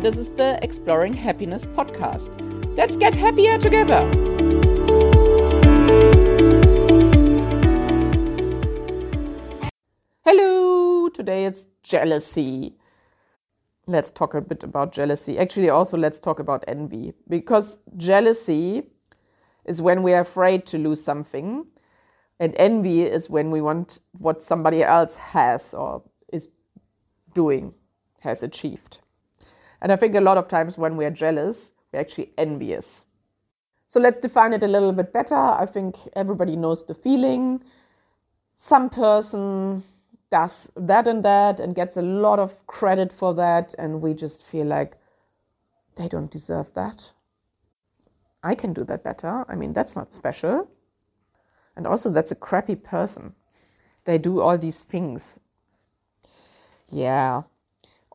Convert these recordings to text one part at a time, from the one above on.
and this is the Exploring Happiness podcast. Let's get happier together. Hello, today it's jealousy. Let's talk a bit about jealousy. Actually, also, let's talk about envy because jealousy is when we are afraid to lose something, and envy is when we want what somebody else has or is doing, has achieved. And I think a lot of times when we are jealous, we're actually envious. So let's define it a little bit better. I think everybody knows the feeling. Some person does that and that and gets a lot of credit for that, and we just feel like they don't deserve that. I can do that better. I mean, that's not special. And also, that's a crappy person. They do all these things. Yeah,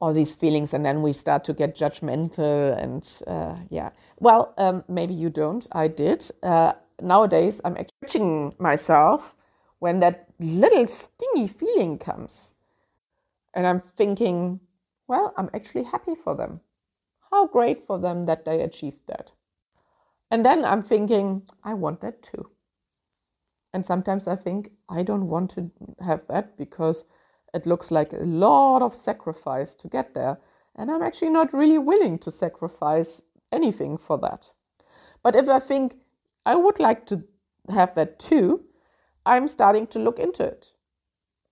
all these feelings and then we start to get judgmental and uh, yeah. Well um, maybe you don't. I did. Uh, nowadays i'm catching myself when that little stingy feeling comes. And i'm thinking well i'm actually happy for them. How great for them that they achieved that. And then i'm thinking i want that too. And sometimes i think i don't want to have that because it looks like a lot of sacrifice to get there, and I'm actually not really willing to sacrifice anything for that. But if I think I would like to have that too, I'm starting to look into it.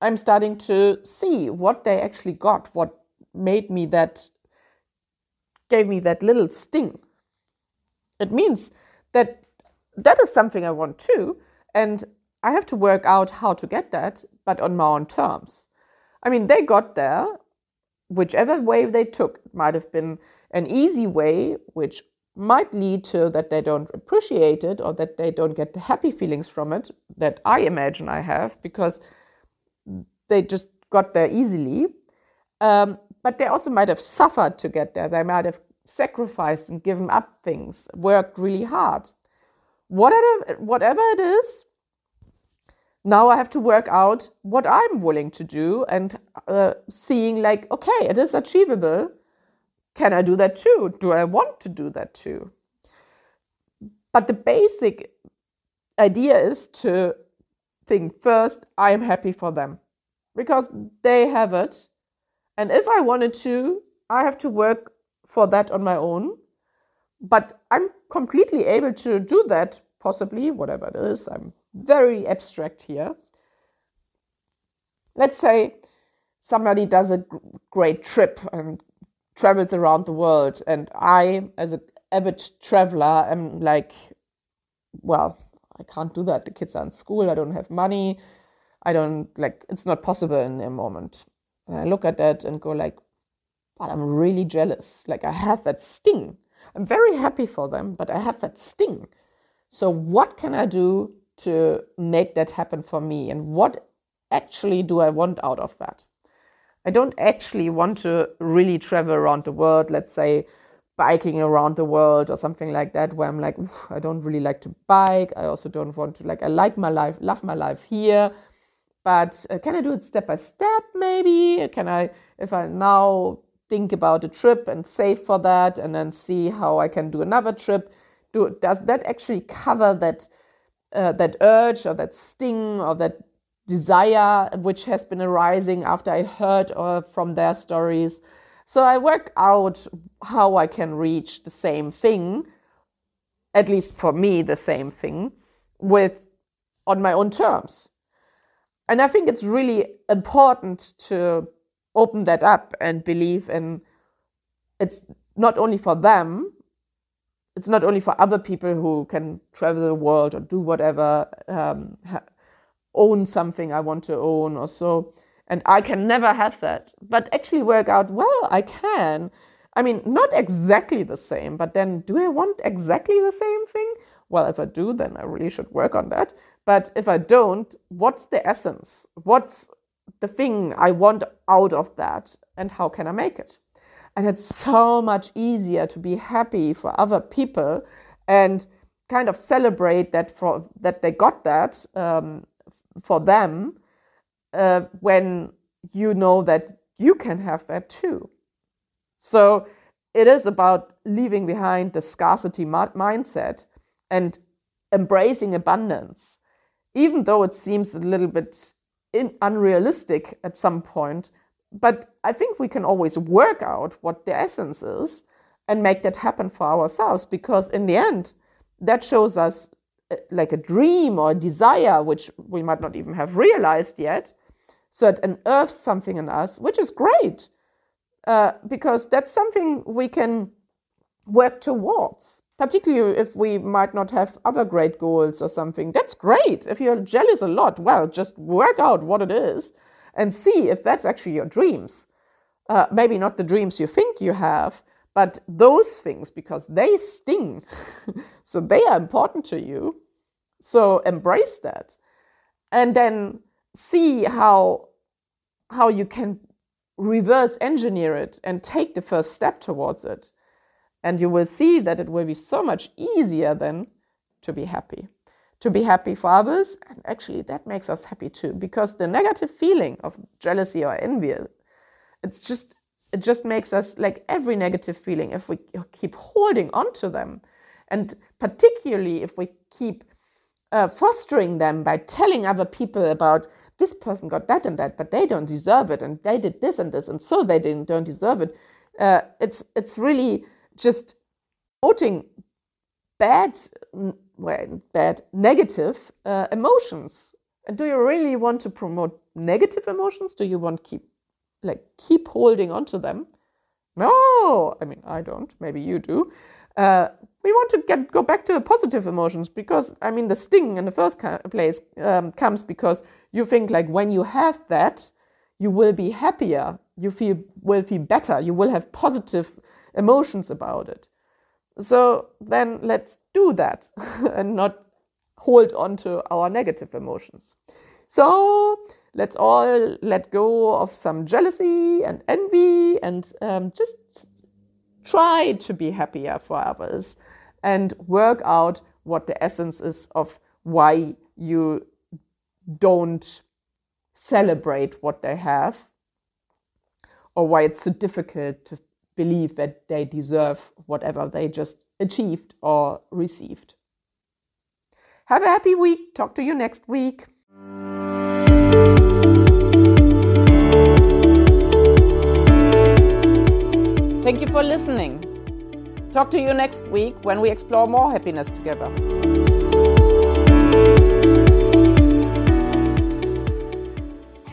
I'm starting to see what they actually got, what made me that, gave me that little sting. It means that that is something I want too, and I have to work out how to get that, but on my own terms. I mean, they got there, whichever way they took. It might have been an easy way, which might lead to that they don't appreciate it or that they don't get the happy feelings from it that I imagine I have because they just got there easily. Um, but they also might have suffered to get there. They might have sacrificed and given up things, worked really hard. Whatever, whatever it is, now I have to work out what I'm willing to do and uh, seeing, like, okay, it is achievable. Can I do that too? Do I want to do that too? But the basic idea is to think first, I am happy for them because they have it. And if I wanted to, I have to work for that on my own. But I'm completely able to do that, possibly, whatever it is. I'm very abstract here. Let's say somebody does a great trip and travels around the world, and I, as an avid traveler, am like, well, I can't do that. The kids are in school, I don't have money, I don't like it's not possible in a moment. And I look at that and go like, but I'm really jealous. Like I have that sting. I'm very happy for them, but I have that sting. So what can I do to make that happen for me and what actually do I want out of that? I don't actually want to really travel around the world, let's say biking around the world or something like that, where I'm like, I don't really like to bike. I also don't want to, like, I like my life, love my life here. But uh, can I do it step by step, maybe? Can I, if I now think about a trip and save for that and then see how I can do another trip, do, does that actually cover that? Uh, that urge or that sting or that desire which has been arising after I heard uh, from their stories. So I work out how I can reach the same thing, at least for me, the same thing, with on my own terms. And I think it's really important to open that up and believe in it's not only for them, it's not only for other people who can travel the world or do whatever, um, ha- own something I want to own or so. And I can never have that, but actually work out, well, I can. I mean, not exactly the same, but then do I want exactly the same thing? Well, if I do, then I really should work on that. But if I don't, what's the essence? What's the thing I want out of that? And how can I make it? And it's so much easier to be happy for other people and kind of celebrate that for that they got that um, for them uh, when you know that you can have that too. So it is about leaving behind the scarcity mindset and embracing abundance, even though it seems a little bit in, unrealistic at some point. But I think we can always work out what the essence is and make that happen for ourselves because, in the end, that shows us uh, like a dream or a desire, which we might not even have realized yet. So it unearths something in us, which is great uh, because that's something we can work towards particularly if we might not have other great goals or something. That's great. If you're jealous a lot, well, just work out what it is and see if that's actually your dreams. Uh, maybe not the dreams you think you have, but those things because they sting. so they are important to you. So embrace that. And then see how how you can reverse engineer it and take the first step towards it. And you will see that it will be so much easier then to be happy. To be happy for others, and actually that makes us happy too, because the negative feeling of jealousy or envy, it's just it just makes us like every negative feeling if we keep holding on to them, and particularly if we keep uh, fostering them by telling other people about this person got that and that, but they don't deserve it, and they did this and this, and so they didn't don't deserve it. Uh, it's it's really just promoting bad, well, bad negative uh, emotions. And do you really want to promote negative emotions? Do you want keep like keep holding on to them? No, I mean I don't. Maybe you do. Uh, we want to get go back to positive emotions because I mean the sting in the first place um, comes because you think like when you have that, you will be happier. You feel will feel better. You will have positive emotions about it. So then let's do that and not hold on to our negative emotions. So let's all let go of some jealousy and envy and um, just try to be happier for others and work out what the essence is of why you don't celebrate what they have or why it's so difficult to believe that they deserve whatever they just achieved or received. Have a happy week. Talk to you next week. Thank you for listening. Talk to you next week when we explore more happiness together.